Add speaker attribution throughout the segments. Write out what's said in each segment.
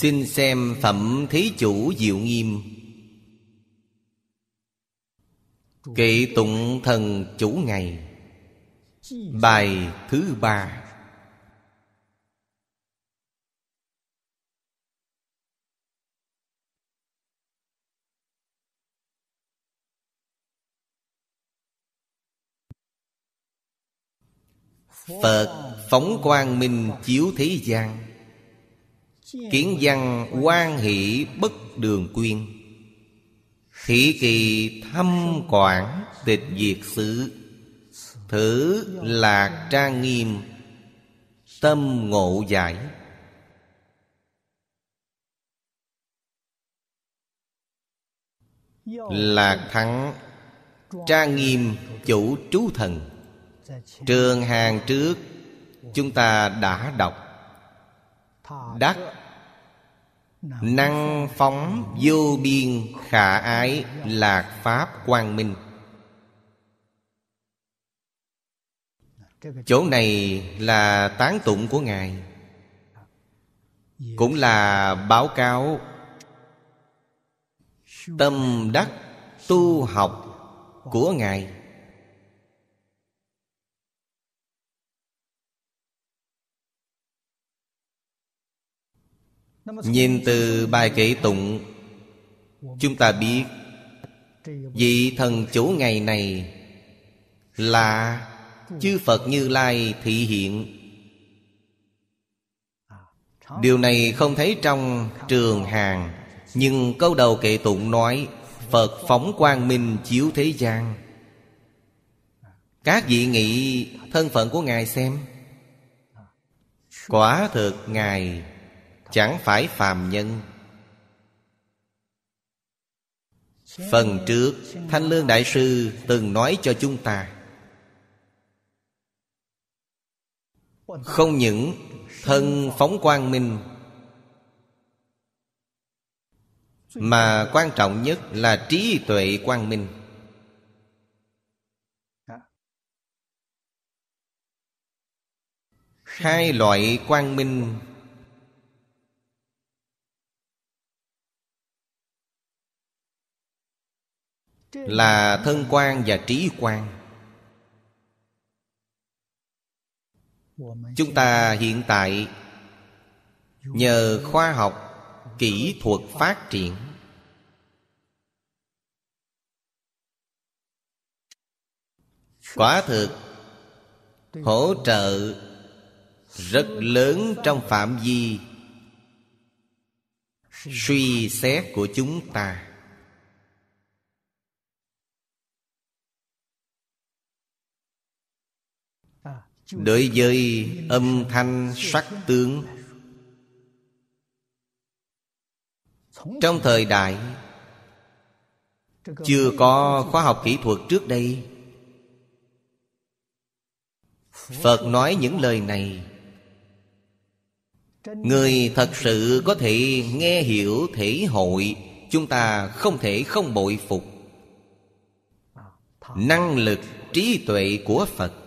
Speaker 1: Xin xem Phẩm Thí Chủ Diệu Nghiêm. Kệ tụng thần chủ ngày. Bài thứ ba. Phật phóng quang minh chiếu thế gian. Kiến văn quan hỷ bất đường quyên. Thị kỳ thâm quản tịch diệt sự Thử lạc trang nghiêm, Tâm ngộ giải. Lạc thắng Trang nghiêm chủ trú thần. Trường hàng trước, Chúng ta đã đọc. Đắc Năng phóng vô biên khả ái Lạc Pháp quang minh. Chỗ này là tán tụng của Ngài Cũng là báo cáo Tâm đắc tu học của Ngài Nhìn từ bài kệ tụng, Chúng ta biết Vị thần chủ ngày này Là Chư Phật Như Lai thị hiện. Điều này không thấy trong trường hàng, Nhưng câu đầu kệ tụng nói, Phật phóng quang minh chiếu thế gian. Các vị nghĩ thân phận của Ngài xem. Quả thực, Ngài Chẳng phải phàm nhân. Phần trước Thanh Lương Đại Sư từng nói cho chúng ta, Không những thân phóng quang minh, Mà quan trọng nhất là trí tuệ quang minh. Hai loại quang minh Là thân quan và trí quan. Chúng ta hiện tại Nhờ khoa học Kỹ thuật phát triển. Quả thực, Hỗ trợ Rất lớn trong phạm vi Suy xét của chúng ta. Đối với âm thanh sắc tướng. Trong thời đại, Chưa có khoa học kỹ thuật trước đây. Phật nói những lời này. Người thật sự có thể nghe hiểu thể hội, Chúng ta không thể không bội phục. Năng lực trí tuệ của Phật.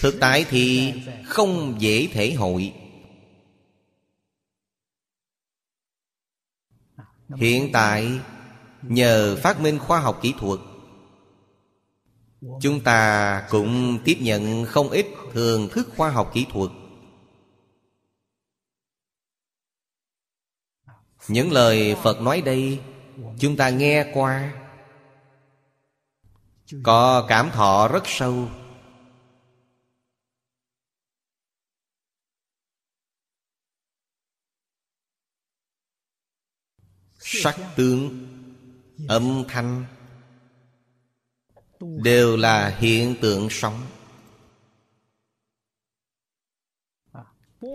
Speaker 1: Thực tại thì không dễ thể hội. Hiện tại, Nhờ phát minh khoa học kỹ thuật, Chúng ta cũng tiếp nhận không ít thường thức khoa học kỹ thuật. Những lời Phật nói đây, Chúng ta nghe qua, Có cảm thọ rất sâu. Sắc tướng, âm thanh đều là hiện tượng sống.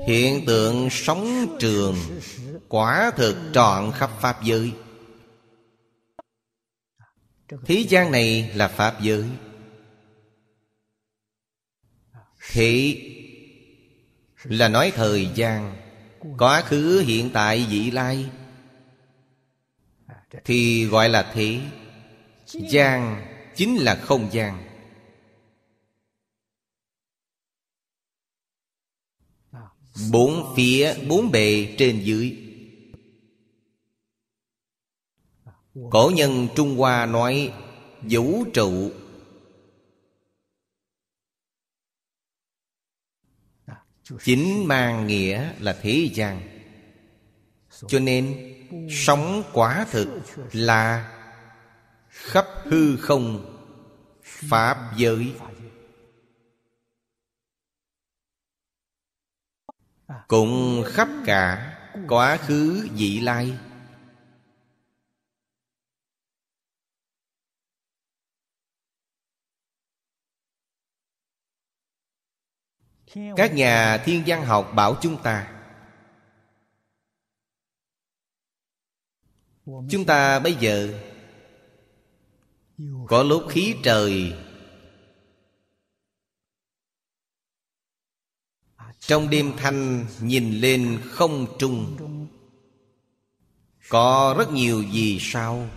Speaker 1: Hiện tượng sống trường quả thực trọn khắp pháp giới. Thế gian này là pháp giới. Thị Là nói thời gian, Quá khứ, hiện tại, vị lai. Thì gọi là thế. Gian chính là không gian. Bốn phía, bốn bề trên dưới. Cổ nhân Trung Hoa nói Vũ trụ. Chính mang nghĩa là thế gian. Cho nên Sống quả thực là Khắp hư không Pháp giới. Cũng khắp cả Quá khứ vị lai. Các nhà thiên văn học bảo chúng ta Chúng ta bây giờ Có lúc khí trời. Trong đêm thanh nhìn lên không trung, Có rất nhiều gì sao.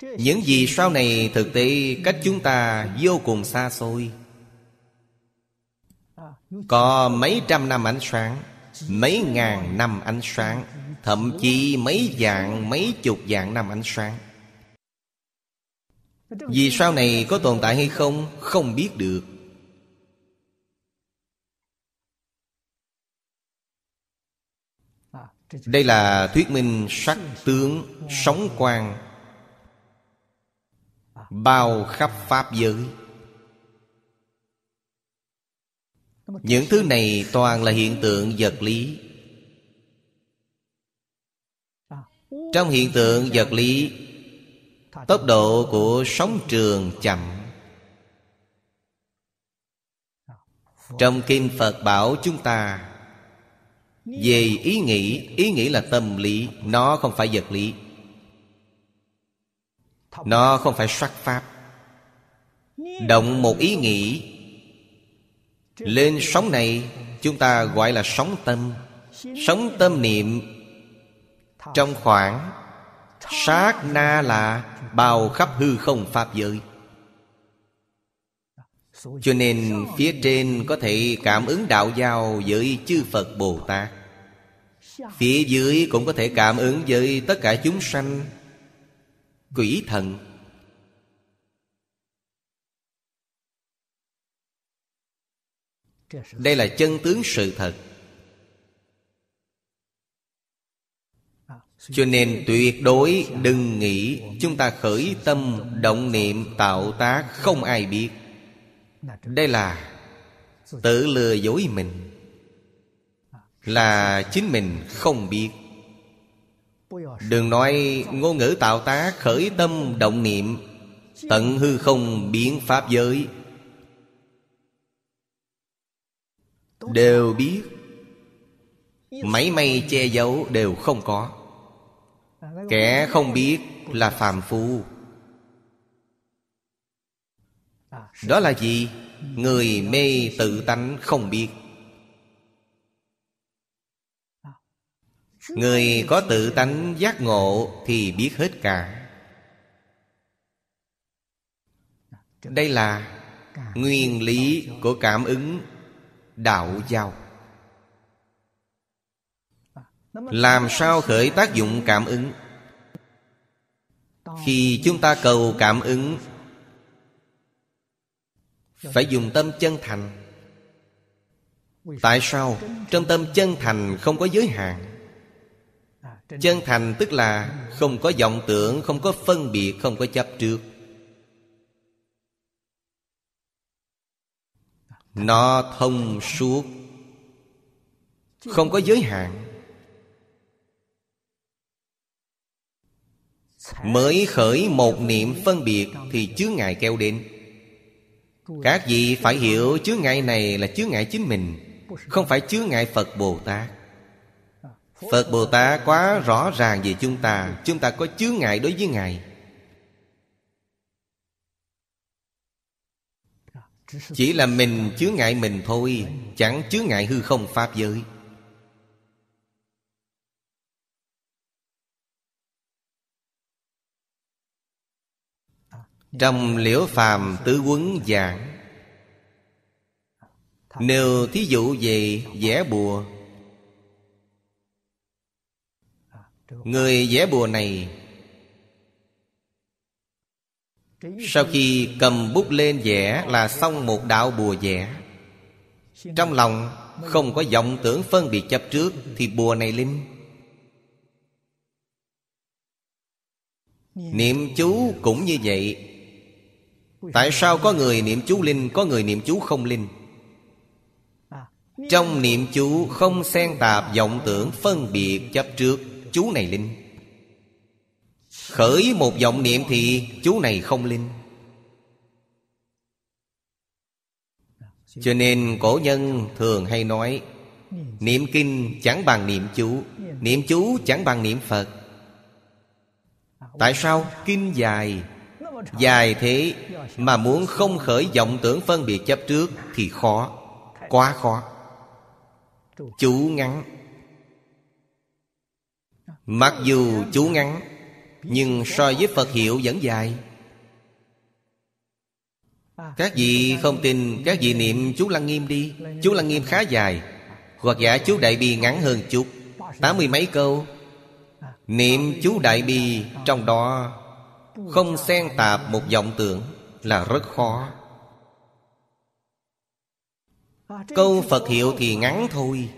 Speaker 1: Những gì sao này thực tế cách chúng ta vô cùng xa xôi. Có mấy trăm năm ánh sáng, Mấy ngàn năm ánh sáng. Thậm chí mấy dạng Mấy chục dạng năm ánh sáng. Vì sao này có tồn tại hay không Không biết được. Đây là thuyết minh sắc tướng Sống quang, Bao khắp Pháp giới. Những thứ này toàn là hiện tượng vật lý. Trong hiện tượng vật lý, tốc độ của sóng trường chậm. Trong kinh phật bảo chúng ta, về ý nghĩ ý nghĩ là tâm lý, nó không phải vật lý. Nó không phải sắc pháp. Động một ý nghĩ, lên sóng này Chúng ta gọi là sóng tâm. Sóng tâm niệm trong khoảng Sát na là Bao khắp hư không Pháp giới. Cho nên phía trên có thể cảm ứng đạo giao với chư Phật Bồ Tát. Phía dưới cũng có thể cảm ứng với tất cả chúng sanh Quỷ thần. Đây là chân tướng sự thật cho nên tuyệt đối đừng nghĩ chúng ta khởi tâm động niệm tạo tác không ai biết. Đây là tự lừa dối mình. Là chính mình không biết. Đừng nói ngôn ngữ tạo tác khởi tâm động niệm tận hư không biến pháp giới. Đều biết. Mấy may che giấu đều không có Kẻ không biết là phàm phu. Đó là gì? Người mê tự tánh không biết. Người có tự tánh giác ngộ Thì biết hết cả. Đây là Nguyên lý của cảm ứng đạo giao. Làm sao khởi tác dụng cảm ứng khi chúng ta cầu cảm ứng, phải dùng tâm chân thành. Tại sao? Trong tâm chân thành không có giới hạn. Chân thành tức là không có vọng tưởng, không có phân biệt, không có chấp trước. Nó thông suốt, không có giới hạn. Mới khởi một niệm phân biệt thì chướng ngại kêu đến. Các vị phải hiểu chướng ngại này là chướng ngại chính mình, không phải chướng ngại phật bồ tát. Phật bồ tát quá rõ ràng về chúng ta chúng ta có chướng ngại đối với ngài. Chỉ là mình chướng ngại mình thôi, Chẳng chướng ngại hư không Pháp giới. Trong liễu phàm tứ quấn giảng. Nêu thí dụ về vẽ bùa, Người vẽ bùa này Sau khi cầm bút lên vẽ là xong một đạo bùa vẽ. Trong lòng không có vọng tưởng phân biệt chấp trước Thì bùa này linh. Niệm chú cũng như vậy. Tại sao có người niệm chú linh, Có người niệm chú không linh? Trong niệm chú không xen tạp vọng tưởng phân biệt chấp trước Chú này linh. Khởi một vọng niệm thì chú này không linh. Cho nên cổ nhân thường hay nói, Niệm kinh chẳng bằng niệm chú Niệm chú chẳng bằng niệm Phật. Tại sao? Kinh dài Dài thế Mà muốn không khởi vọng tưởng phân biệt chấp trước Thì khó, Quá khó. Chú ngắn. Mặc dù chú ngắn, Nhưng so với Phật hiệu vẫn dài. Các vị không tin, Các vị niệm chú Lăng Nghiêm đi. Chú Lăng Nghiêm khá dài. Hoặc giả chú Đại Bi ngắn hơn chút. Tám mươi mấy câu. Niệm chú Đại Bi Trong đó không xen tạp một vọng tưởng Là rất khó. Câu Phật hiệu thì ngắn thôi.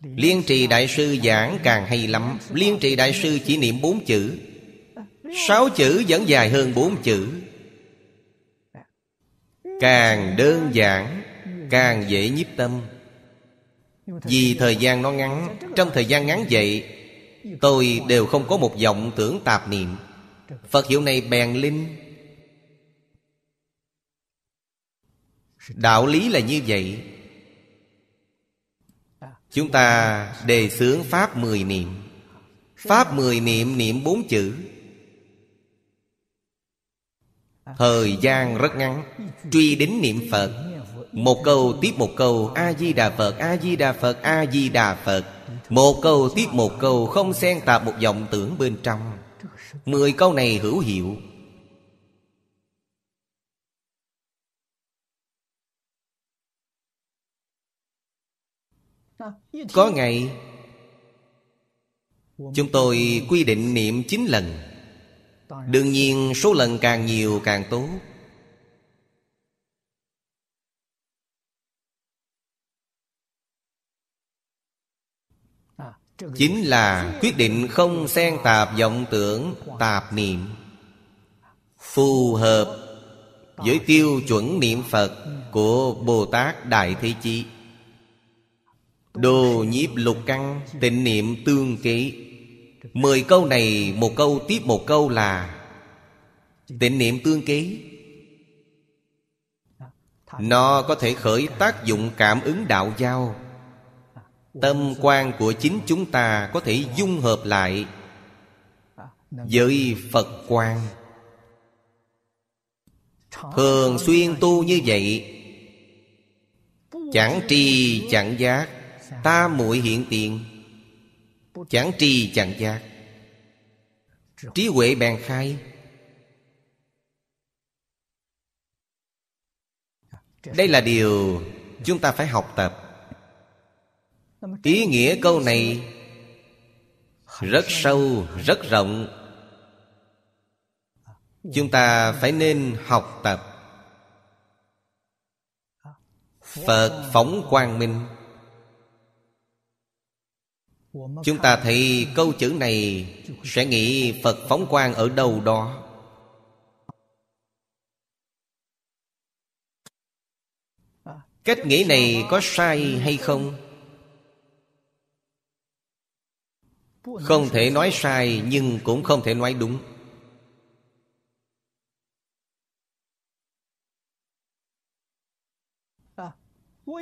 Speaker 1: Liên trì đại sư giảng càng hay lắm. Liên trì đại sư chỉ niệm bốn chữ. Sáu chữ vẫn dài hơn bốn chữ. Càng đơn giản, Càng dễ nhiếp tâm. Vì thời gian nó ngắn, Trong thời gian ngắn vậy, Tôi đều không có một vọng tưởng tạp niệm. Phật hiệu này bèn linh. Đạo lý là như vậy. Chúng ta đề xướng Pháp mười niệm. Pháp mười niệm niệm bốn chữ. Thời gian rất ngắn, Truy đến niệm Phật. Một câu tiếp một câu, A-di-đà Phật A-di-đà Phật A-di-đà Phật. Một câu tiếp một câu, Không xen tạp một dòng tưởng bên trong. Mười câu này hữu hiệu. Có ngày, Chúng tôi quy định niệm 9 lần. Đương nhiên, số lần càng nhiều càng tốt. Chính là quyết định không xen tạp vọng tưởng, tạp niệm. Phù hợp với tiêu chuẩn niệm Phật của Bồ Tát Đại Thế Chí. Đồ nhiếp lục căn tịnh niệm tương kế Mười câu này, một câu tiếp một câu là Tịnh niệm tương kế Nó có thể khởi tác dụng cảm ứng đạo giao. Tâm quan của chính chúng ta có thể dung hợp lại Với Phật quan. Thường xuyên tu như vậy, Chẳng trì chẳng giác, Ta muội hiện tiền, Chẳng trì chẳng giác. Trí huệ bèn khai. Đây là điều chúng ta phải học tập. Ý nghĩa câu này Rất sâu, rất rộng. Chúng ta phải nên học tập Phật phóng quang minh. Chúng ta thấy câu chữ này Sẽ nghĩ Phật phóng quang ở đâu đó. Cách nghĩ này có sai hay không? Không thể nói sai, nhưng cũng không thể nói đúng.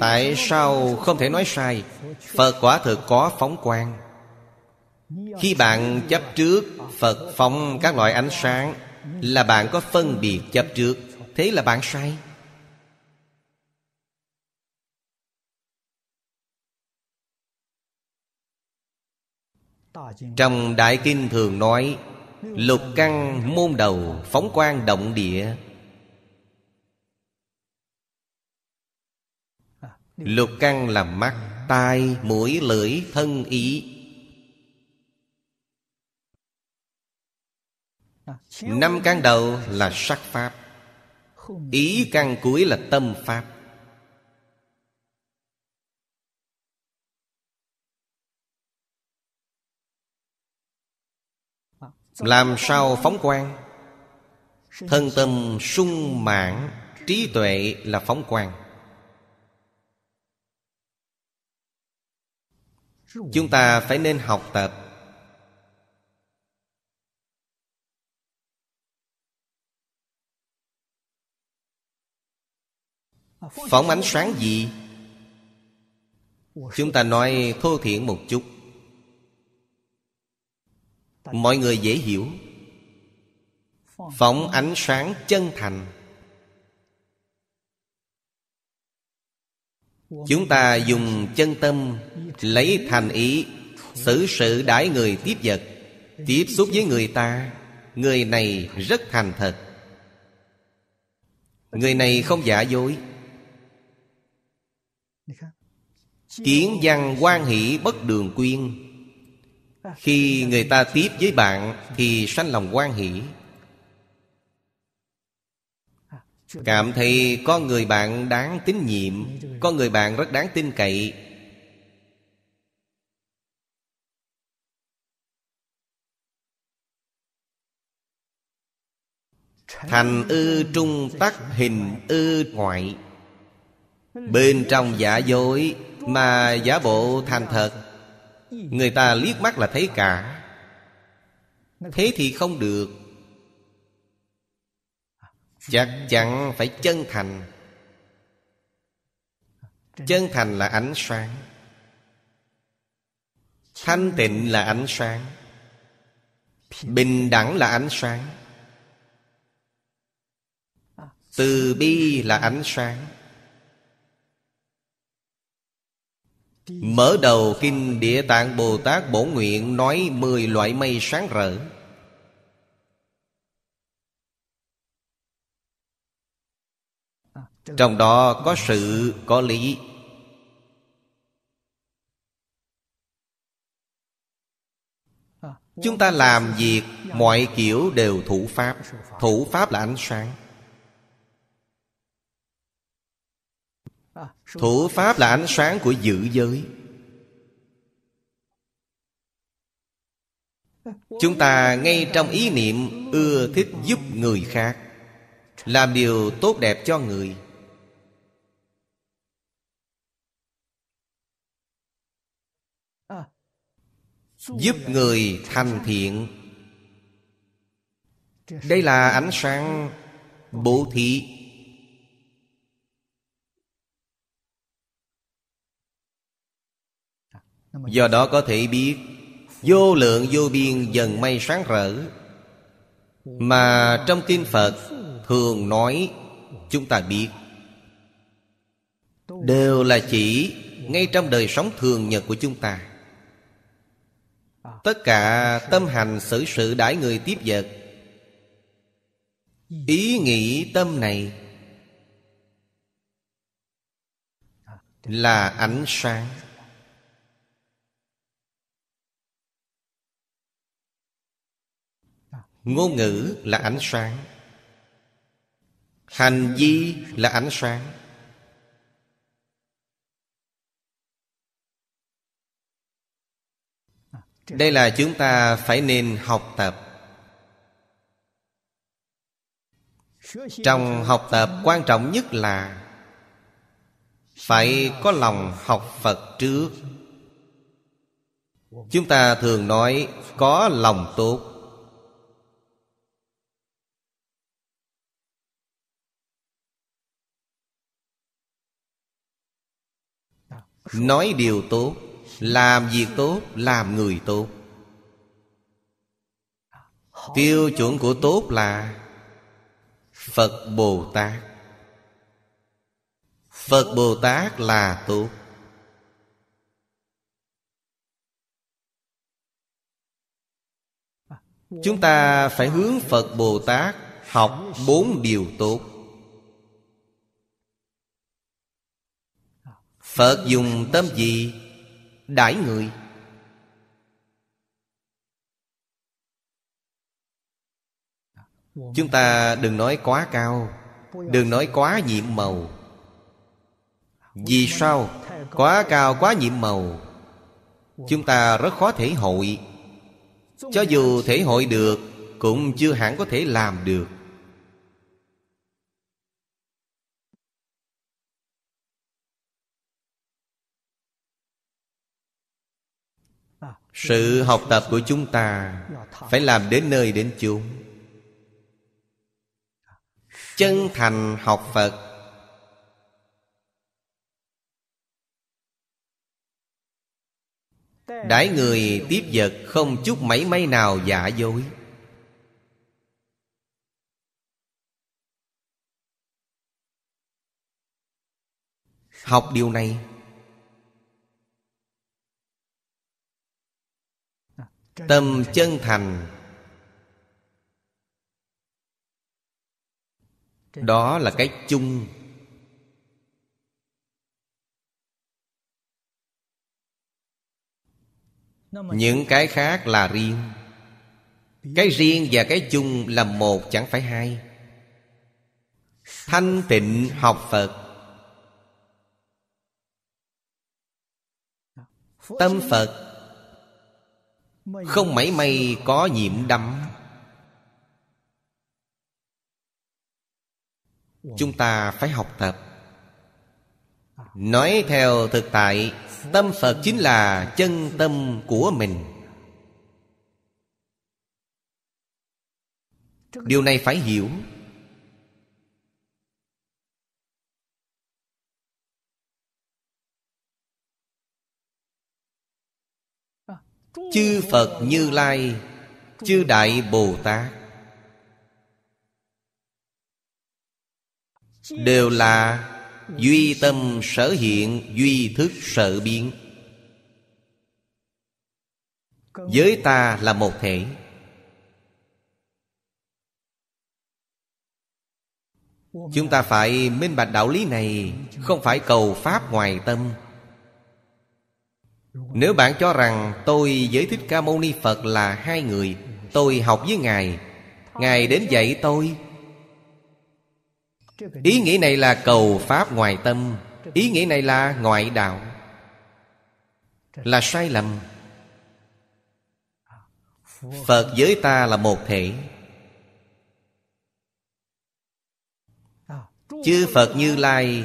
Speaker 1: Tại sao không thể nói sai? Phật quả thực có phóng quang. Khi bạn chấp trước Phật phóng các loại ánh sáng, Là bạn có phân biệt chấp trước. Thế là bạn sai. Trong Đại Kinh thường nói Lục căn môn đầu phóng quang động địa. Lục căn là mắt, tai, mũi, lưỡi, thân, ý. Năm căn đầu là sắc pháp. Ý căn cuối là tâm pháp. Làm sao phóng quang? Thân tâm sung mãn Trí tuệ là phóng quang. Chúng ta phải nên học tập. Phóng ánh sáng gì? Chúng ta nói thô thiển một chút Mọi người dễ hiểu. Phóng ánh sáng chân thành. Chúng ta dùng chân tâm Lấy thành ý, Xử sự đãi người tiếp vật, Tiếp xúc với người ta. Người này rất thành thật. Người này không giả dối. Kiến văn quan hỷ bất đường quyên. Khi người ta tiếp với bạn Thì sanh lòng quan hỷ. Cảm thấy có người bạn đáng tín nhiệm, Có người bạn rất đáng tin cậy. Thành ư trung tắc, hình ư ngoại. Bên trong giả dối Mà giả bộ thành thật. Người ta liếc mắt là thấy cả. Thế thì không được. Chắc chắn phải chân thành. Chân thành là ánh sáng. Thanh tịnh là ánh sáng. Bình đẳng là ánh sáng. Từ bi là ánh sáng. Mở đầu Kinh Địa Tạng Bồ Tát Bổ Nguyện Nói mười loại mây sáng rỡ. Trong đó có sự, có lý. Chúng ta làm việc, Mọi kiểu đều thủ pháp. Thủ pháp là ánh sáng. Thủ pháp là ánh sáng của dữ giới. Chúng ta ngay trong ý niệm ưa thích giúp người khác, Làm điều tốt đẹp cho người. Giúp người thành thiện. Đây là ánh sáng bố thí. Do đó có thể biết Vô lượng vô biên dần mây sáng rỡ. Mà trong kinh Phật Thường nói Chúng ta biết Đều là chỉ Ngay trong đời sống thường nhật của chúng ta. Tất cả tâm hành xử sự đãi người tiếp vật. Ý nghĩ tâm này Là ánh sáng Ngôn ngữ là ánh sáng. Hành vi là ánh sáng. Đây là chúng ta phải nên học tập. Trong học tập, quan trọng nhất là Phải có lòng học Phật trước. Chúng ta thường nói có lòng tốt. Nói điều tốt, Làm việc tốt, Làm người tốt. Tiêu chuẩn của tốt là Phật Bồ Tát. Phật Bồ Tát là tốt. Chúng ta phải hướng Phật Bồ Tát Học bốn điều tốt. Phật dùng tâm gì? Đãi người. Chúng ta đừng nói quá cao, Đừng nói quá nhiệm màu. Vì sao? Quá cao, quá nhiệm màu. Chúng ta rất khó thể hội. Cho dù thể hội được, Cũng chưa hẳn có thể làm được. Sự học tập của chúng ta Phải làm đến nơi đến chốn. Chân thành học Phật. Đãi người tiếp vật không chút mảy may nào giả dối. Học điều này Tâm chân thành. Đó là cái chung. Những cái khác là riêng. Cái riêng và cái chung là một chẳng phải hai. Thanh tịnh học Phật. Tâm Phật Không mảy may có nhiễm đắm. Chúng ta phải học tập. Nói theo thực tại Tâm Phật chính là chân tâm của mình. Điều này phải hiểu Chư Phật Như Lai, Chư Đại Bồ Tát. Đều là Duy tâm sở hiện, Duy thức sở biến. Với ta là một thể. Chúng ta phải minh bạch đạo lý này, Không phải cầu Pháp ngoài tâm. Nếu bạn cho rằng tôi với Thích Ca Mâu Ni Phật là hai người, Tôi học với Ngài. Ngài đến dạy tôi. Ý nghĩa này là cầu Pháp ngoài tâm, Ý nghĩa này là ngoại đạo, Là sai lầm. Phật với ta là một thể. Chư Phật Như Lai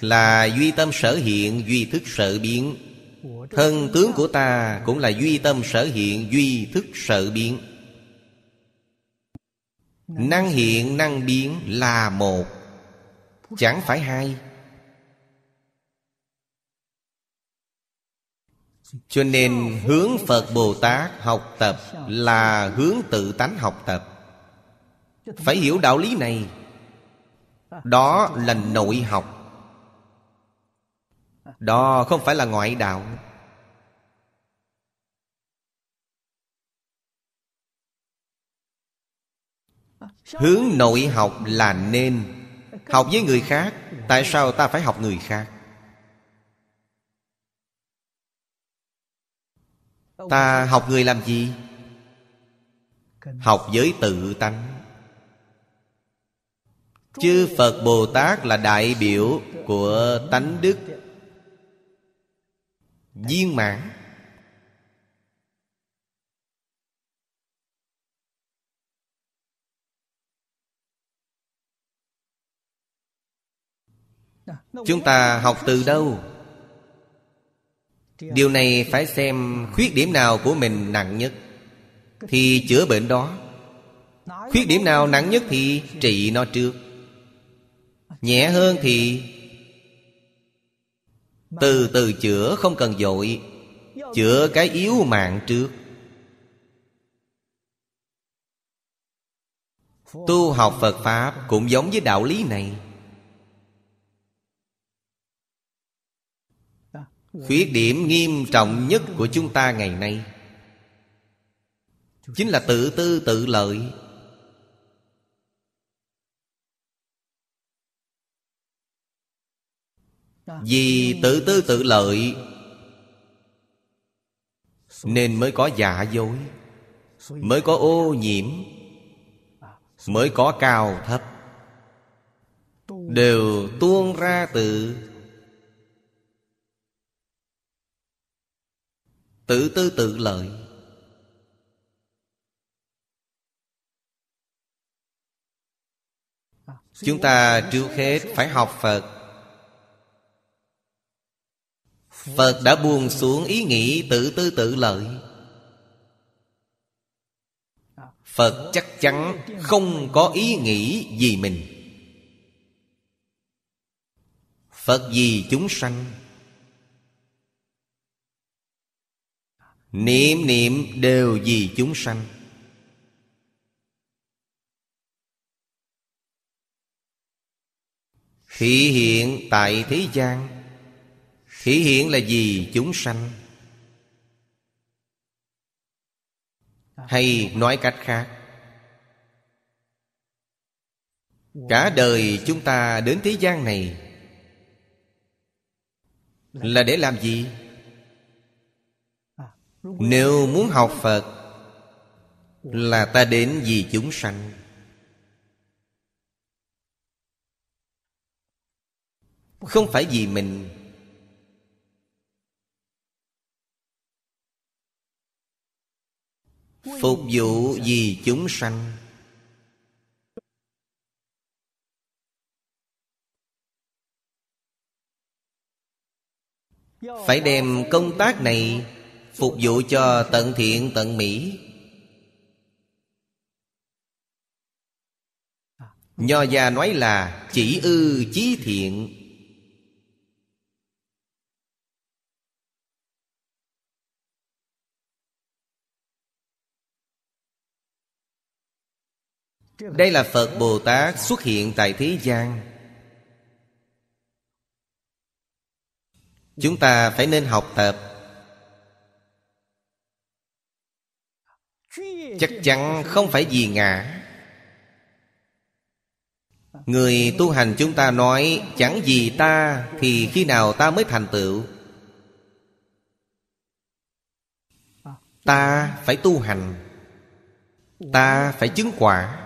Speaker 1: Là duy tâm sở hiện, Duy thức sở biến. Thân tướng của ta Cũng là duy tâm sở hiện Duy thức sở biến. Năng hiện năng biến là một. Chẳng phải hai. Cho nên hướng Phật Bồ Tát học tập Là hướng tự tánh học tập. Phải hiểu đạo lý này. Đó là nội học đó không phải là ngoại đạo. Hướng nội học là nên. Học với người khác, Tại sao ta phải học người khác? Ta học người làm gì? Học với tự tánh. Chư Phật Bồ Tát là đại biểu Của tánh đức. Viên mãn. Chúng ta học từ đâu? Điều này phải xem khuyết điểm nào của mình nặng nhất. Thì chữa bệnh đó. Khuyết điểm nào nặng nhất thì trị nó trước. Nhẹ hơn thì từ từ chữa không cần dội, Chữa cái yếu mạng trước. Tu học Phật Pháp cũng giống với đạo lý này. Khuyết điểm nghiêm trọng nhất của chúng ta ngày nay chính là tự tư tự lợi. Vì tự tư tự lợi, nên mới có giả dối, mới có ô nhiễm, mới có cao thấp. Đều tuôn ra từ tự tư tự lợi. Chúng ta trước hết phải học phật. Phật đã buông xuống ý nghĩ tự tư tự lợi. Phật chắc chắn không có ý nghĩ gì mình. Phật vì chúng sanh. Niệm niệm đều vì chúng sanh. Thị hiện tại thế gian thị hiện là gì chúng sanh. Hay nói cách khác, cả đời chúng ta đến thế gian này là để làm gì? Nếu muốn học phật là ta đến vì chúng sanh. Không phải vì mình phục vụ vì chúng sanh. Phải đem công tác này phục vụ cho tận thiện tận mỹ. Nho gia nói là chỉ ư chí thiện. Đây là phật bồ tát xuất hiện tại thế gian. Chúng ta phải nên học tập. Chắc chắn không phải vì ngã. Người tu hành chúng ta nói, chẳng vì ta thì khi nào ta mới thành tựu? Ta phải tu hành. Ta phải chứng quả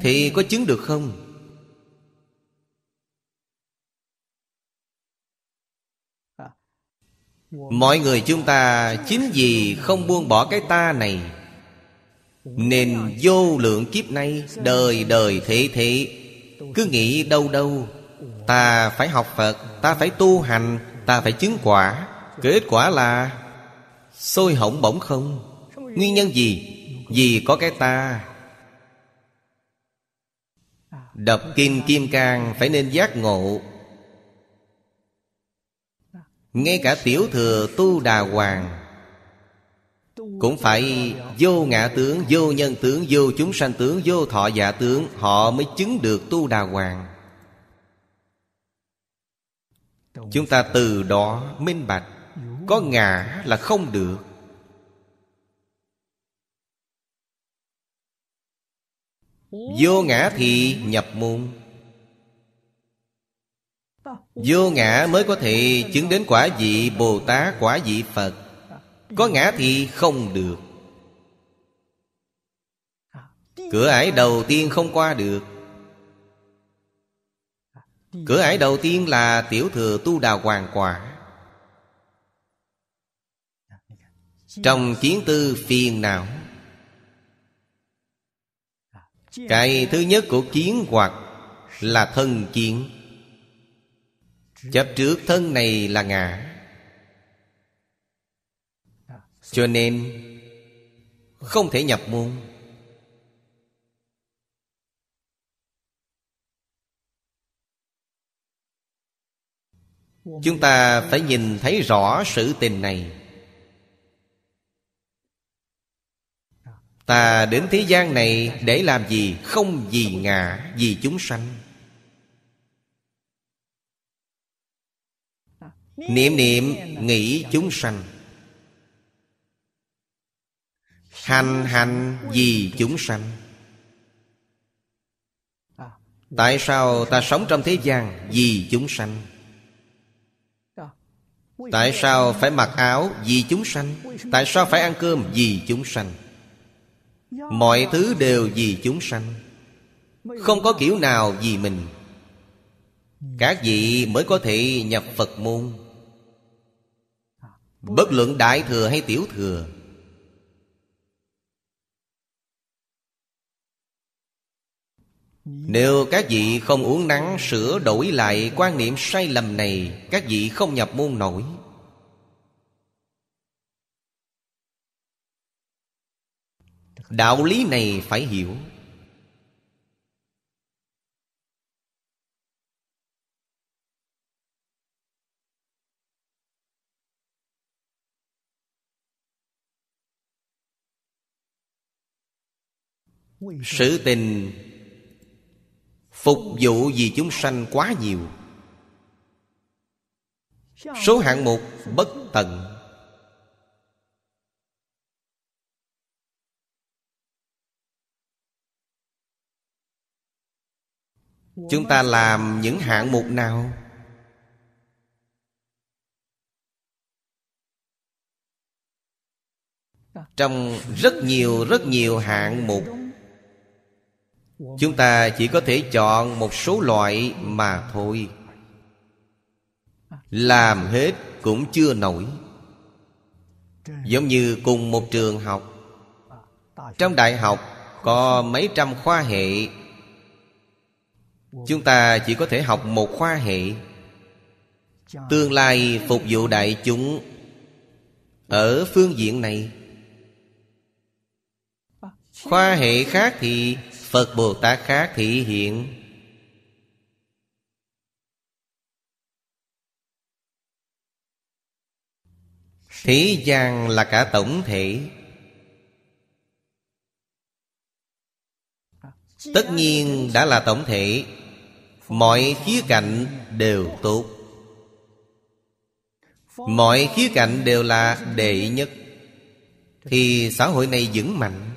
Speaker 1: thì có chứng được không? Mọi người chúng ta chính vì không buông bỏ cái ta này nên vô lượng kiếp nay đời đời thế thế. Cứ nghĩ đâu đâu ta phải học phật ta phải tu hành ta phải chứng quả. Kết quả là sôi hỏng bỗng không? Nguyên nhân gì? Vì có cái ta đọc kinh kim cang phải nên giác ngộ. Ngay cả tiểu thừa tu đà hoàng Cũng phải vô ngã tướng, vô nhân tướng, vô chúng sanh tướng, vô thọ giả tướng Họ mới chứng được tu đà hoàng. Chúng ta từ đó minh bạch Có ngã là không được. Vô ngã thì nhập môn. Vô ngã mới có thể chứng đến quả vị Bồ Tát, quả vị Phật. Có ngã thì không được. Cửa ải đầu tiên không qua được. Cửa ải đầu tiên là tiểu thừa tu đà hoàng quả. Trong kiến tư phiền não cái thứ nhất của kiến hoặc là thân kiến chấp trước thân này là ngã. Cho nên, không thể nhập môn. Chúng ta phải nhìn thấy rõ sự tình này. Ta đến thế gian này để làm gì? Không vì ngã, vì chúng sanh. Niệm niệm, nghĩ chúng sanh. Hành hành vì chúng sanh. Tại sao ta sống trong thế gian Vì chúng sanh? Tại sao phải mặc áo Vì chúng sanh? Tại sao phải ăn cơm Vì chúng sanh? Mọi thứ đều vì chúng sanh. Không có kiểu nào vì mình. Các vị mới có thể nhập Phật môn. Bất luận đại thừa hay tiểu thừa, Nếu các vị không uống nắng sửa đổi lại quan niệm sai lầm này, Các vị không nhập môn nổi. Đạo lý này phải hiểu. Sự tình Phục vụ vì chúng sanh quá nhiều. Số hạng mục bất tận. Chúng ta làm những hạng mục nào? Trong rất nhiều rất nhiều hạng mục, Chúng ta chỉ có thể chọn một số loại mà thôi. Làm hết cũng chưa nổi. Giống như cùng một trường học. Trong đại học có mấy trăm khoa hệ Chúng ta chỉ có thể học một khoa hệ. Tương lai phục vụ đại chúng Ở phương diện này. Khoa hệ khác thì Phật Bồ Tát khác thị hiện. Thế gian là cả tổng thể. Tất nhiên đã là tổng thể. Mọi khía cạnh đều tốt. Mọi khía cạnh đều là đệ nhất. Thì xã hội này vững mạnh.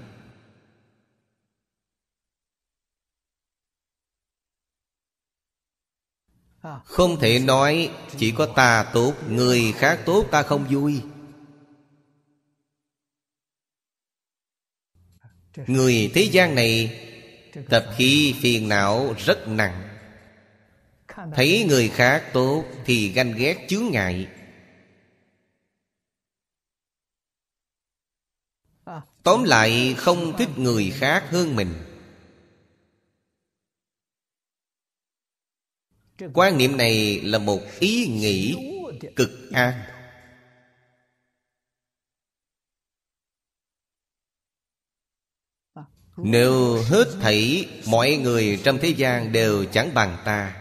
Speaker 1: Không thể nói chỉ có ta tốt, Người khác tốt ta không vui. Người thế gian này Tập khí phiền não rất nặng. Thấy người khác tốt Thì ganh ghét chướng ngại. Tóm lại, không thích người khác hơn mình. Quan niệm này là một ý nghĩ cực an. Nếu hết thảy mọi người trong thế gian đều chẳng bằng ta,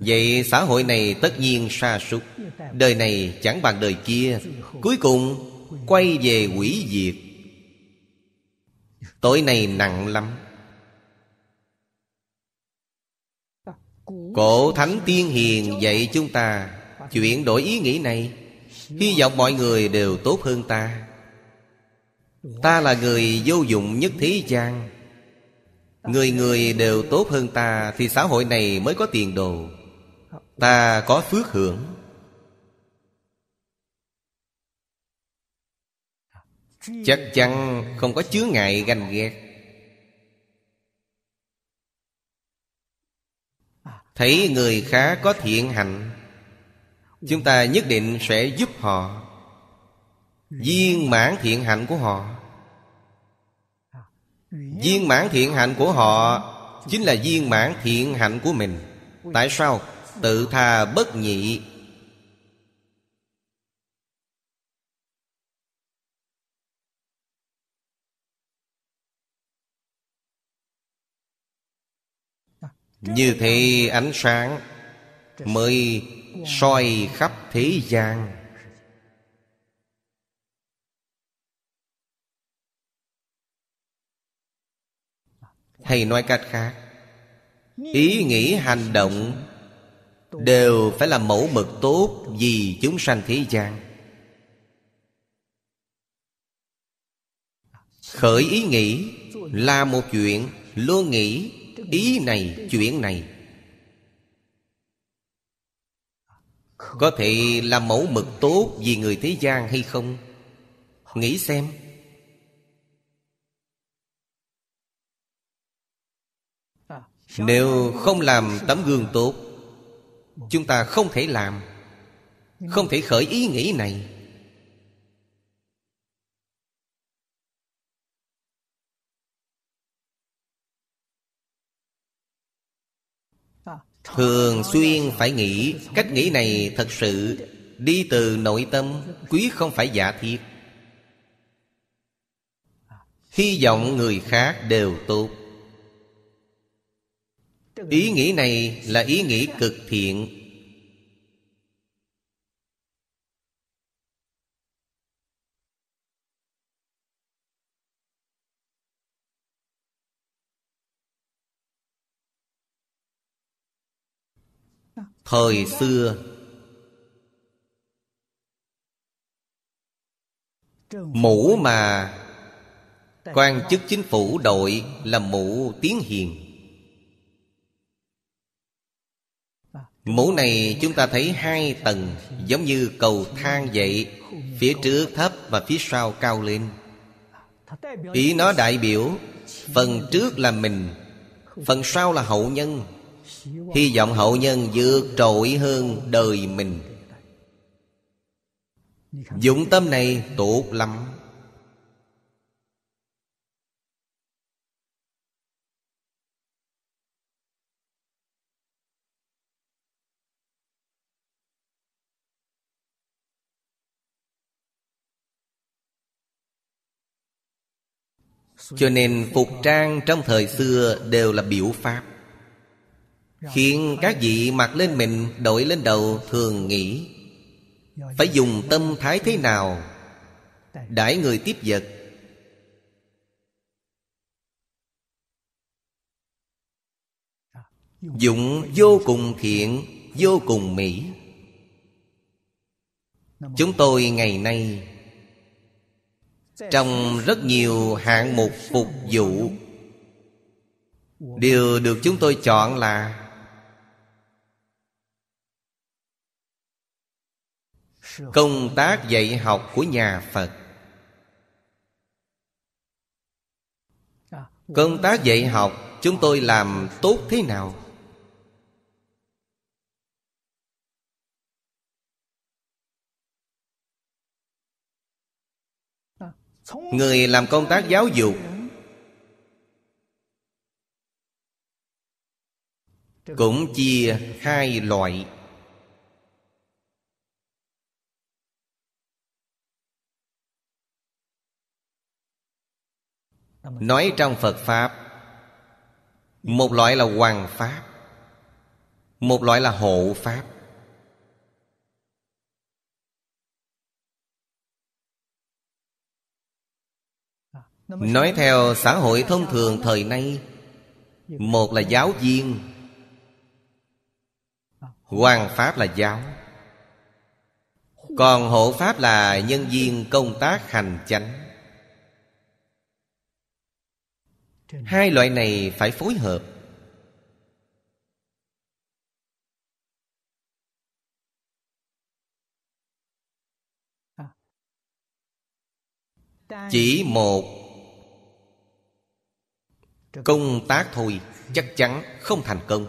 Speaker 1: Vậy xã hội này tất nhiên sa sút. Đời này chẳng bằng đời kia. Cuối cùng, quay về quỷ diệt. Tội này nặng lắm. Cổ Thánh Tiên Hiền dạy chúng ta Chuyển đổi ý nghĩ này. Hy vọng mọi người đều tốt hơn ta. Ta là người vô dụng nhất thế gian. Người người đều tốt hơn ta Thì xã hội này mới có tiền đồ. Ta có phước hưởng. Chắc chắn không có chứa ngại ganh ghét. Thấy người khác có thiện hạnh Chúng ta nhất định sẽ giúp họ. Viên mãn thiện hạnh của họ. Viên mãn thiện hạnh của họ Chính là viên mãn thiện hạnh của mình. Tại sao? Tự tha bất nhị. Như thế ánh sáng Mới soi khắp thế gian. Hay nói cách khác, ý nghĩ hành động Đều phải là mẫu mực tốt Vì chúng sanh thế gian. Khởi ý nghĩ Là một chuyện, Luôn nghĩ Ý này, chuyện này. Có thể là mẫu mực tốt Vì người thế gian hay không? Nghĩ xem. Nếu không làm tấm gương tốt, Chúng ta không thể làm, Không thể khởi ý nghĩ này. Thường xuyên phải nghĩ, Cách nghĩ này thật sự Đi từ nội tâm, Quý không phải giả thiết. Hy vọng người khác đều tốt. Ý nghĩ này là ý nghĩ cực thiện. Thời xưa. Mũ mà quan chức chính phủ đội là mũ tiến hiền. Mũ này chúng ta thấy hai tầng, Giống như cầu thang vậy, Phía trước thấp và phía sau cao lên. Ý nó đại biểu, Phần trước là mình, Phần sau là hậu nhân. Hy vọng hậu nhân vượt trội hơn đời mình. Dũng tâm này tốt lắm. Cho nên phục trang trong thời xưa đều là biểu pháp. Khiến các vị mặc lên mình Đội lên đầu thường nghĩ, Phải dùng tâm thái thế nào Đãi người tiếp vật? Dụng vô cùng thiện, Vô cùng mỹ. Chúng tôi ngày nay Trong rất nhiều hạng mục phục vụ. Đều được chúng tôi chọn là công tác dạy học của nhà phật. Công tác dạy học, chúng tôi làm tốt thế nào? Người làm công tác giáo dục. Cũng chia hai loại. Nói trong Phật Pháp, Một loại là Hoàng Pháp, Một loại là Hộ Pháp. Nói theo xã hội thông thường thời nay, Một là giáo viên, Hoàng Pháp là giáo. Còn hộ Pháp là nhân viên công tác hành chánh. Hai loại này phải phối hợp. Chỉ một Công tác thôi Chắc chắn không thành công.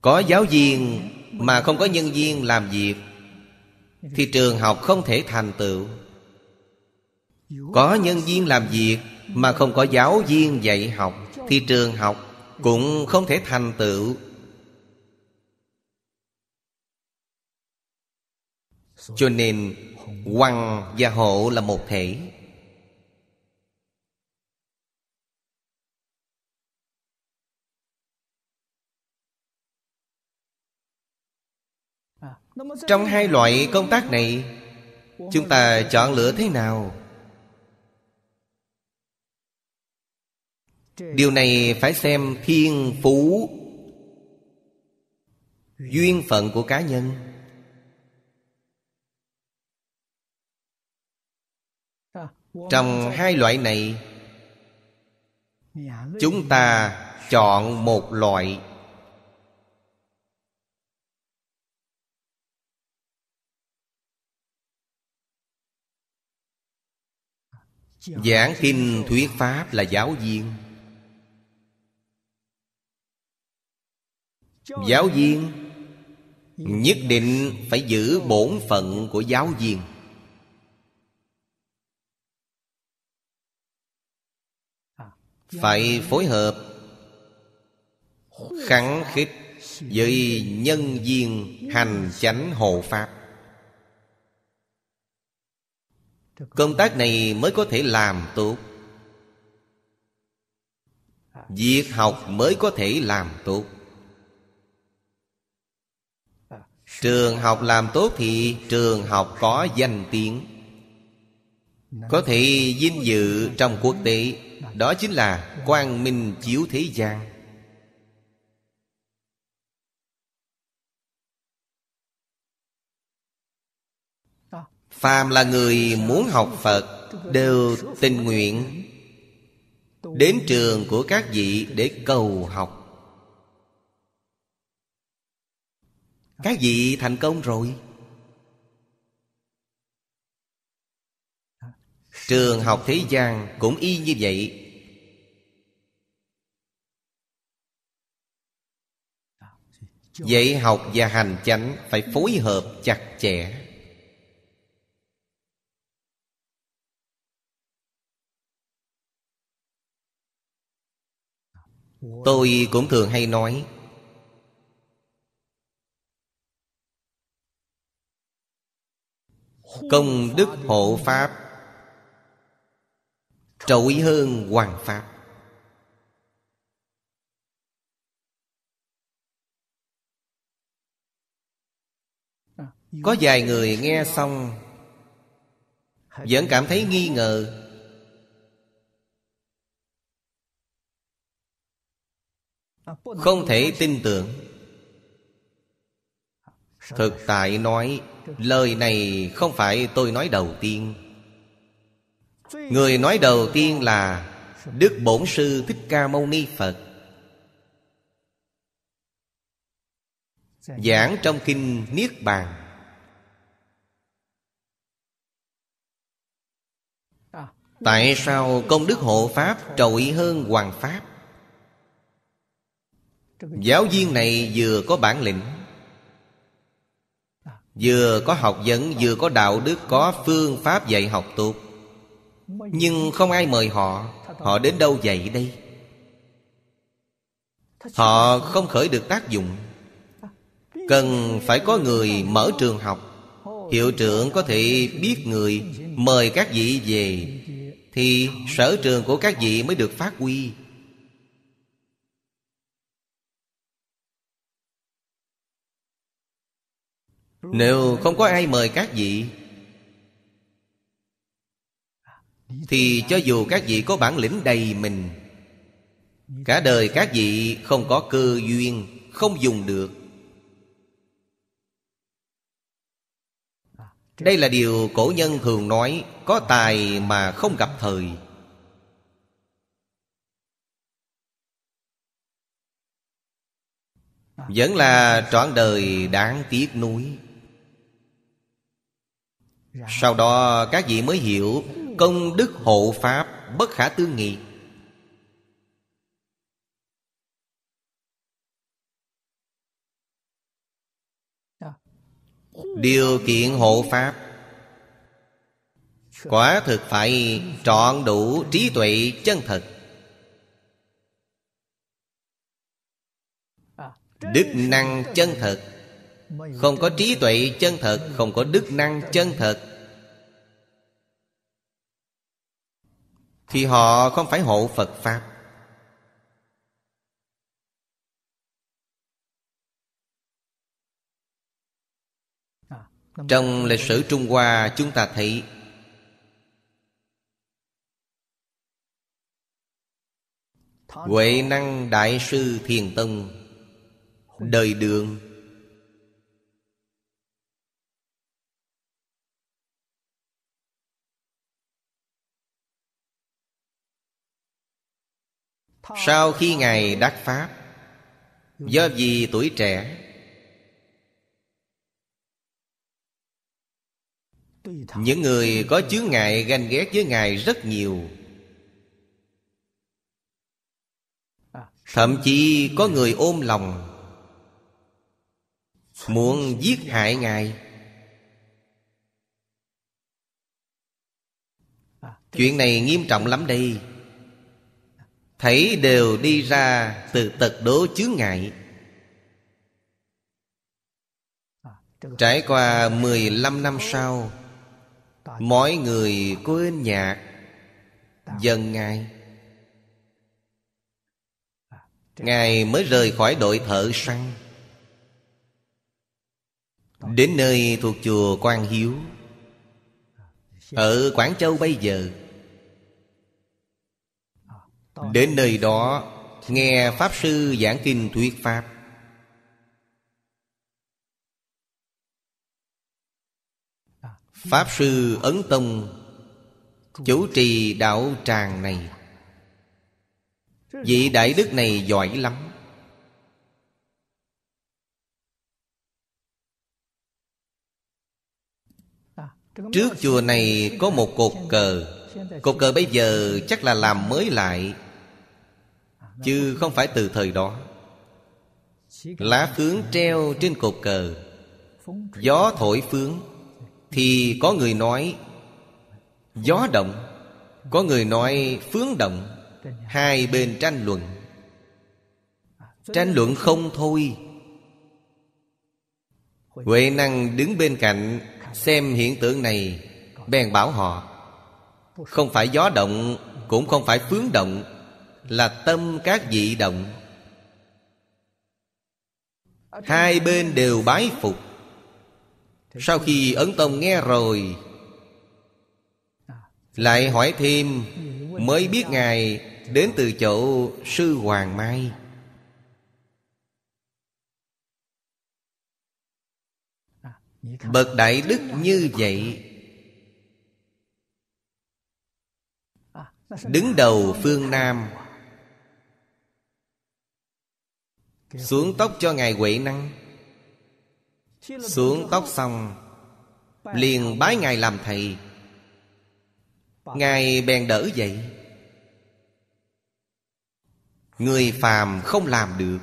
Speaker 1: Có giáo viên Mà không có nhân viên làm việc thì trường học không thể thành tựu. Có nhân viên làm việc Mà không có giáo viên dạy học Thì trường học cũng không thể thành tựu. Cho nên Hoàng và hộ là một thể. Trong hai loại công tác này, Chúng ta chọn lựa thế nào? Điều này phải xem thiên phú, duyên phận của cá nhân. Trong hai loại này, chúng ta chọn một loại. Giảng kinh thuyết pháp là giáo viên. Giáo viên nhất định phải giữ bổn phận của giáo viên. Phải phối hợp, khẳng khích với nhân viên hành chánh hộ pháp. Công tác này mới có thể làm tốt. Việc học mới có thể làm tốt. Trường học làm tốt thì trường học có danh tiếng. Có thể vinh dự trong quốc tế. Đó chính là quang minh chiếu thế gian. Phàm là người muốn học phật đều tình nguyện đến trường của các vị để cầu học. Các vị thành công rồi. Trường học thế gian cũng y như vậy. Dạy học và hành chánh phải phối hợp chặt chẽ. Tôi cũng thường hay nói, công đức hộ pháp trội hơn hoàng pháp. Có vài người nghe xong vẫn cảm thấy nghi ngờ. Không thể tin tưởng. Thực tại nói, lời này không phải tôi nói đầu tiên. Người nói đầu tiên là đức bổn sư thích ca mâu ni phật. Giảng trong kinh niết bàn. Tại sao công đức hộ pháp trội hơn hoàng pháp? Giáo viên này vừa có bản lĩnh vừa có học vấn vừa có đạo đức có phương pháp dạy học tốt. Nhưng không ai mời họ. Họ đến đâu dạy đây? Họ không. khởi được tác dụng. Cần phải có người mở trường học. Hiệu trưởng có thể biết người mời các vị về. Thì sở trường của các vị mới được phát huy Nếu không có ai mời các vị, Thì cho dù các vị có bản lĩnh đầy mình, Cả đời các vị không có cơ duyên, Không dùng được. Đây là điều cổ nhân thường nói, Có tài mà không gặp thời. Vẫn là trọn đời đáng tiếc nuối sau đó các vị mới hiểu Công đức hộ Pháp bất khả tư nghị. Điều kiện hộ Pháp. Quả thực phải trọn đủ trí tuệ chân thật. Đức năng chân thật không có trí tuệ chân thật, Không có đức năng chân thật. Thì họ không phải hộ Phật Pháp. Trong lịch sử Trung Hoa, chúng ta thấy Huệ năng Đại sư Thiền Tông, Đời đường Sau khi Ngài đắc Pháp, Do vì tuổi trẻ, Những người có chướng ngại ganh ghét với Ngài rất nhiều. Thậm chí có người ôm lòng, Muốn giết hại Ngài. Chuyện này nghiêm trọng lắm đây. Thấy đều đi ra từ tật đố chướng ngại. Trải qua 15 năm sau, mỗi người quên nhạc, Dần Ngài Ngài mới rời khỏi đội thợ săn. Đến nơi thuộc chùa Quan Hiếu. Ở Quảng Châu bây giờ Đến nơi đó Nghe Pháp Sư giảng kinh thuyết Pháp. Pháp Sư Ấn Tông Chủ trì đạo tràng này. Vị Đại Đức này giỏi lắm. Trước chùa này có một cột cờ. Cột cờ bây giờ chắc là làm mới lại Chứ không phải từ thời đó. Lá phướng treo trên cột cờ, Gió thổi phướng, Thì có người nói Gió động, Có người nói phướng động, Hai bên tranh luận. Tranh luận không thôi. Huệ năng đứng bên cạnh Xem hiện tượng này, Bèn bảo họ, Không phải gió động, Cũng không phải phướng động là tâm các vị động. Hai bên đều bái phục. Sau khi Ấn Tông nghe rồi, Lại hỏi thêm, Mới biết Ngài Đến từ chỗ Sư Hoàng Mai? Bậc Đại Đức như vậy, Đứng đầu phương Nam Xuống tóc cho Ngài Huệ Năng Xuống tóc xong Liền bái Ngài làm thầy. Ngài bèn đỡ dậy. Người phàm không làm được.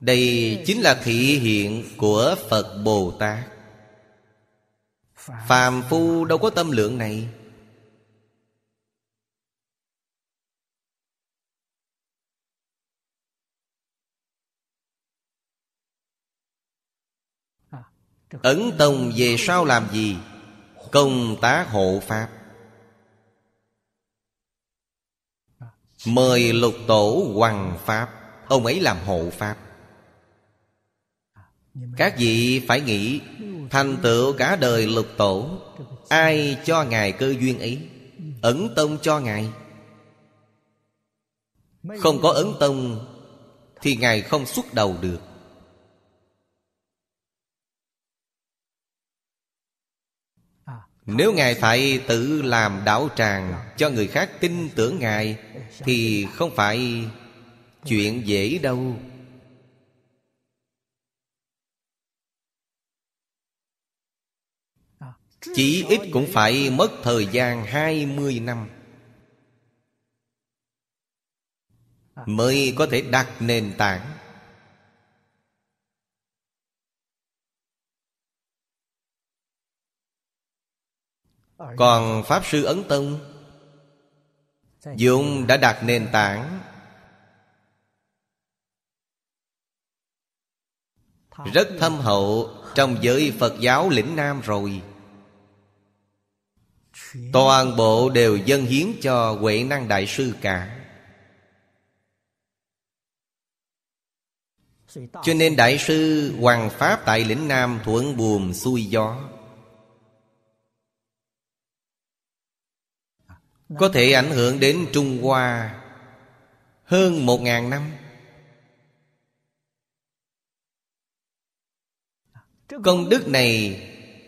Speaker 1: Đây chính là thị hiện của Phật Bồ Tát Phàm phu đâu có tâm lượng này. Ấn Tông về sau làm gì? Công tác hộ Pháp. Mời lục tổ hoàng Pháp. Ông ấy làm hộ Pháp các vị phải nghĩ, Thành tựu cả đời lục tổ, Ai cho Ngài cơ duyên ấy? Ấn Tông cho Ngài. Không có Ấn Tông Thì Ngài không xuất đầu được. Nếu Ngài phải tự làm đảo tràng Cho người khác tin tưởng Ngài, Thì không phải chuyện dễ đâu. Chỉ ít cũng phải mất thời gian 20 năm. Mới có thể đặt nền tảng. Còn Pháp Sư Ấn Tông Dụng đã đặt nền tảng. Rất thâm hậu Trong giới Phật giáo lĩnh Nam rồi. Toàn bộ đều dân hiến cho Huệ Năng Đại Sư cả. Cho nên Đại sư Hoàng Pháp tại lĩnh Nam thuận buồm xuôi gió. Có thể ảnh hưởng đến Trung Hoa Hơn một ngàn năm. Công đức này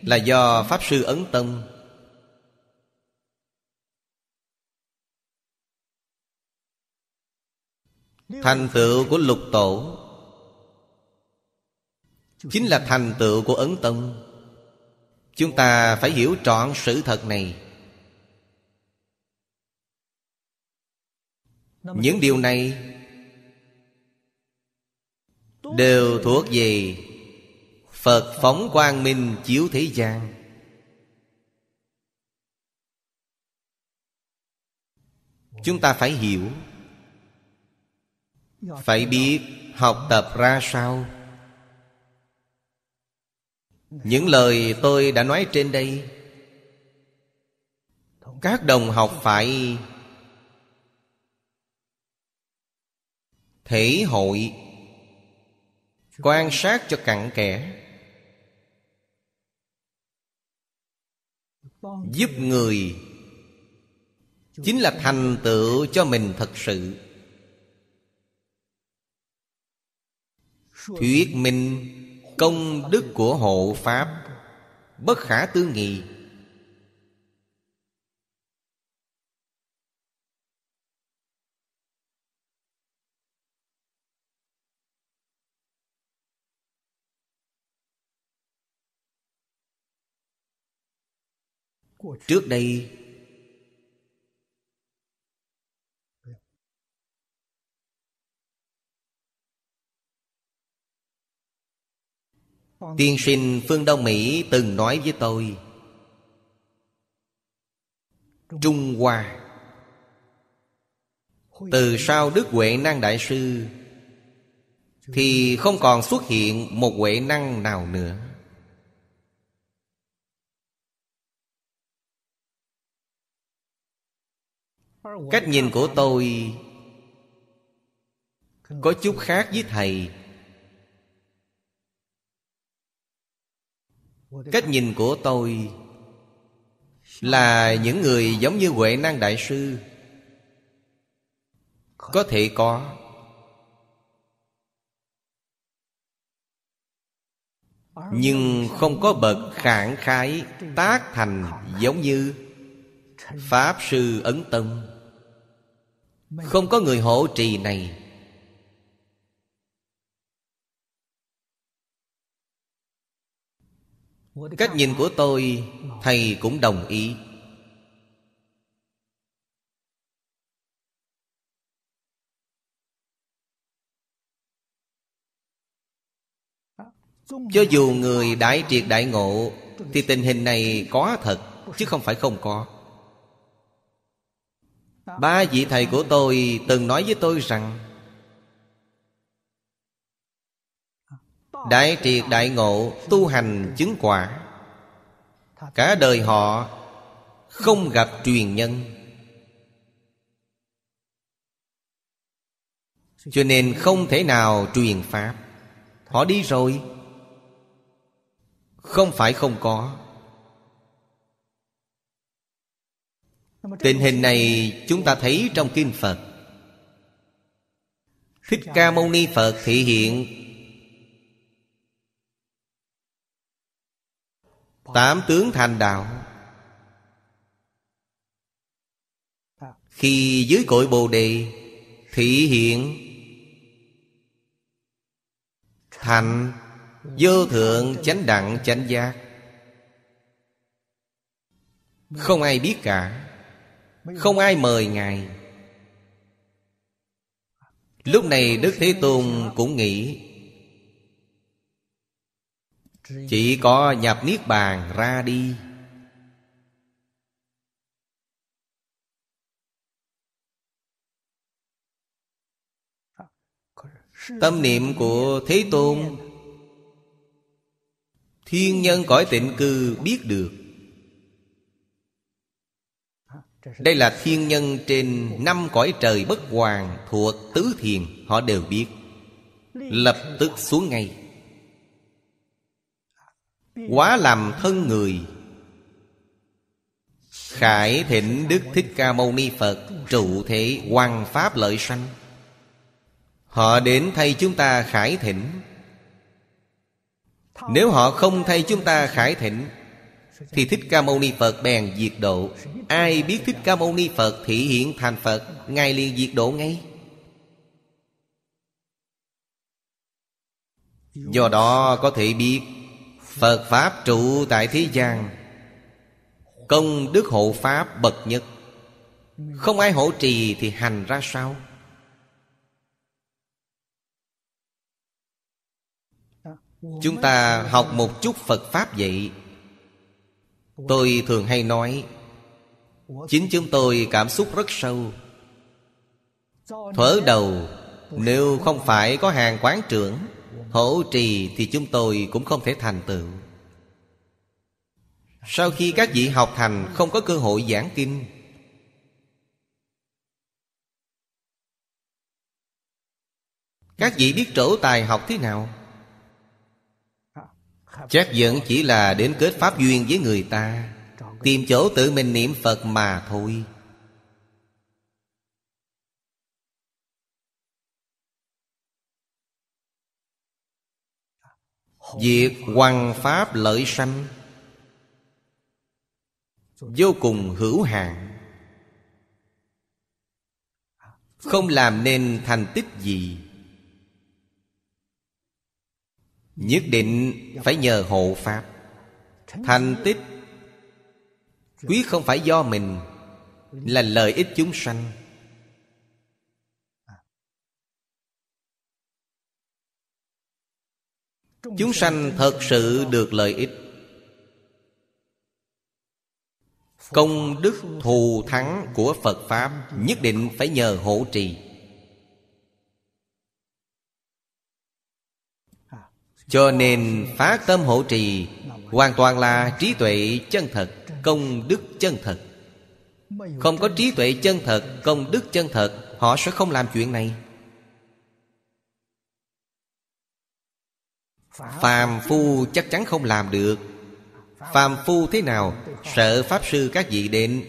Speaker 1: là do Pháp Sư Ấn Tông Thành tựu của lục tổ. Chính là thành tựu của Ấn Tông. Chúng ta phải hiểu trọn sự thật này. Những điều này Đều thuộc về Phật phóng quang minh chiếu thế gian. Chúng ta phải hiểu phải biết học tập ra sao? Những lời tôi đã nói trên đây, Các đồng học phải Thể hội Quan sát cho cặn kẽ, giúp người chính là thành tựu cho mình thật sự. Thuyết minh công đức của hộ pháp bất khả tư nghị. Trước đây tiên sinh phương đông mỹ từng nói với tôi, trung hoa, từ sau đức huệ năng đại sư thì không còn xuất hiện một huệ năng nào nữa. Cách nhìn của tôi có chút khác với thầy. Cách nhìn của tôi là những người giống như huệ năng đại sư. Có thể có. Nhưng không có bậc khảng khái tác thành giống như pháp sư ấn tông không có người hộ trì này. Cách nhìn của tôi, thầy cũng đồng ý. Cho dù người đại triệt đại ngộ, thì tình hình này có thật, chứ không phải không có. Ba vị thầy của tôi từng nói với tôi rằng Đại triệt đại ngộ, tu hành chứng quả. Cả đời họ không gặp truyền nhân. Cho nên không thể nào truyền Pháp. Họ đi rồi. Không phải không có. Tình hình này chúng ta thấy trong Kinh Phật. Thích Ca Mâu Ni Phật thị hiện Tám tướng thành đạo Khi dưới cội Bồ Đề, Thị hiện. Thành, Vô thượng chánh đặng chánh giác. Không ai biết cả, không ai mời Ngài. Lúc này Đức Thế Tôn cũng nghĩ chỉ có nhập Niết Bàn ra đi. Tâm niệm của Thế Tôn. Thiên nhân cõi tịnh cư biết được. Đây là thiên nhân trên năm cõi trời bất hoàng thuộc tứ thiền, Họ đều biết. Lập tức xuống ngay. Quá làm thân người. Khải thịnh Đức Thích Ca Mâu Ni Phật, Trụ thế hoàng pháp lợi sanh. Họ đến thay chúng ta khải thịnh. Nếu họ không thay chúng ta khải thịnh, Thì Thích Ca Mâu Ni Phật bèn diệt độ. Ai biết Thích Ca Mâu Ni Phật thị hiện thành Phật, Ngài liền diệt độ ngay. Do đó có thể biết Phật Pháp trụ tại thế gian, Công đức hộ Pháp bậc nhất. Không ai hộ trì thì hành ra sao? Chúng ta học một chút Phật Pháp vậy. Tôi thường hay nói, Chính chúng tôi cảm xúc rất sâu. Thở đầu, Nếu không phải có hàng quán trưởng Hỗ trì thì chúng tôi cũng không thể thành tựu. Sau khi các vị học thành Không có cơ hội giảng kinh. Các vị biết trổ tài học thế nào? Chắc vẫn chỉ là đến kết pháp duyên với người ta, Tìm chỗ tự mình niệm Phật mà thôi. Việc hoàng pháp lợi sanh Vô cùng hữu hạn. Không làm nên thành tích gì. Nhất định phải nhờ hộ Pháp. Thành tích Quý không phải do mình, Là lợi ích chúng sanh. Chúng sanh thật sự được lợi ích. Công đức thù thắng của Phật Pháp Nhất định phải nhờ hộ trì. Cho nên phát tâm hộ trì Hoàn toàn là trí tuệ chân thật Công đức chân thật. Không có trí tuệ chân thật Công đức chân thật Họ sẽ không làm chuyện này Phàm phu chắc chắn không làm được. Phàm phu thế nào? Sợ Pháp Sư các vị đến.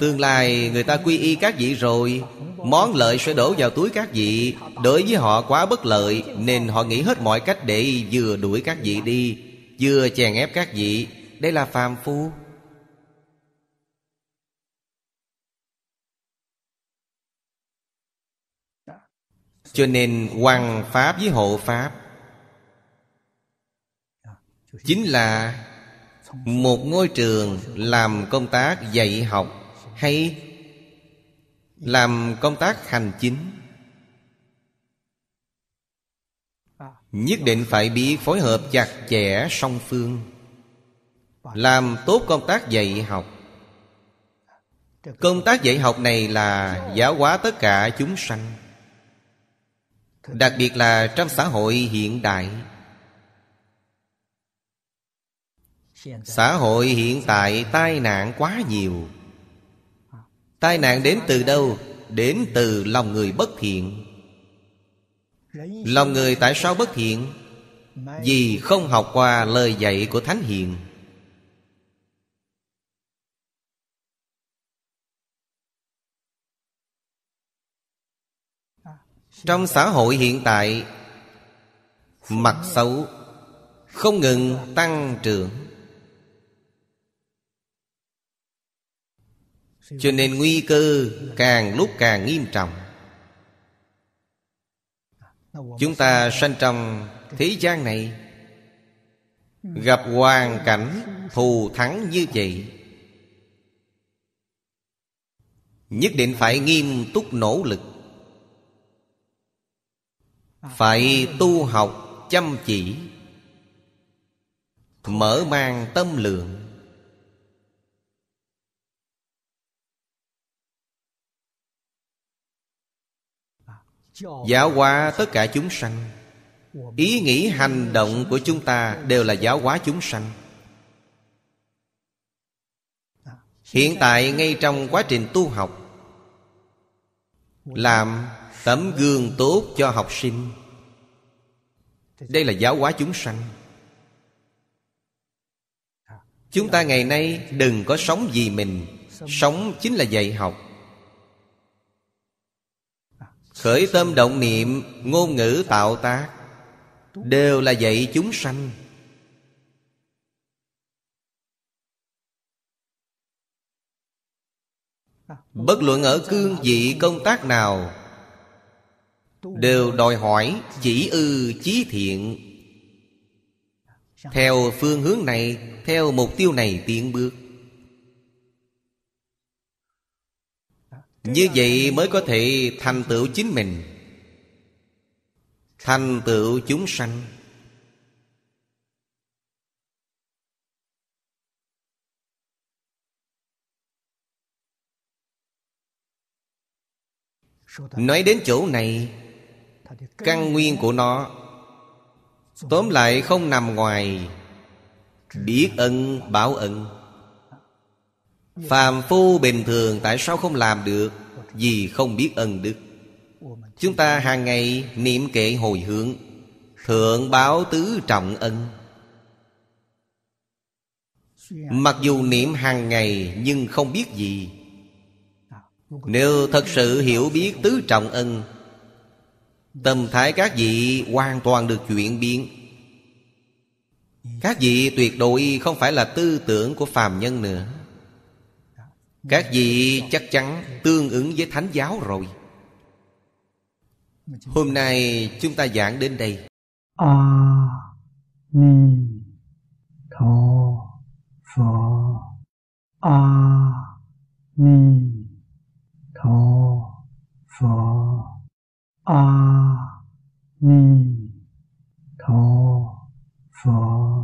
Speaker 1: Tương lai người ta quy y các vị rồi. Món lợi sẽ đổ vào túi các vị. Đối với họ quá bất lợi Nên họ nghĩ hết mọi cách để vừa đuổi các vị đi Vừa chèn ép các vị. Đây là phàm phu. Cho nên hoàng pháp với hộ pháp Chính là Một ngôi trường làm công tác dạy học Hay làm công tác hành chính. Nhất định phải biết phối hợp chặt chẽ song phương, Làm tốt công tác dạy học. Công tác dạy học này là giáo hóa tất cả chúng sanh, Đặc biệt là trong xã hội hiện đại. Xã hội hiện tại tai nạn quá nhiều Tai nạn đến từ đâu? Đến từ lòng người bất thiện Lòng người tại sao bất thiện? Vì không học qua lời dạy của Thánh Hiền Trong xã hội hiện tại, Mặt xấu Không ngừng tăng trưởng Cho nên nguy cơ càng lúc càng nghiêm trọng. Chúng ta sanh trong thế gian này Gặp hoàn cảnh thù thắng như vậy. Nhất định phải nghiêm túc nỗ lực. Phải tu học chăm chỉ. Mở mang tâm lượng Giáo hóa tất cả chúng sanh. Ý nghĩ, hành động của chúng ta Đều là giáo hóa chúng sanh. Hiện tại, ngay trong quá trình tu học, Làm tấm gương tốt cho học sinh. Đây là giáo hóa chúng sanh. Chúng ta ngày nay đừng có sống vì mình. Sống chính là dạy học khởi tâm động niệm, ngôn ngữ tạo tác. Đều là dạy chúng sanh. Bất luận ở cương vị công tác nào, đều đòi hỏi chỉ ư, chí thiện. Theo phương hướng này, theo mục tiêu này tiến bước. Như vậy mới có thể thành tựu chính mình. Thành tựu chúng sanh. Nói đến chỗ này, căn nguyên của nó, tóm lại không nằm ngoài biết ân báo ân phàm phu bình thường tại sao không làm được? Vì không biết ân đức. Chúng ta hàng ngày niệm kệ hồi hướng thượng báo tứ trọng ân. Mặc dù niệm hàng ngày nhưng không biết gì. Nếu thật sự hiểu biết tứ trọng ân Tâm thái các vị hoàn toàn được chuyển biến. Các vị tuyệt đối không phải là tư tưởng của phàm nhân nữa các vị chắc chắn tương ứng với thánh giáo rồi. Hôm nay chúng ta giảng đến đây.
Speaker 2: A à, ni tho pho a à, ni tho pho a à, ni tho pho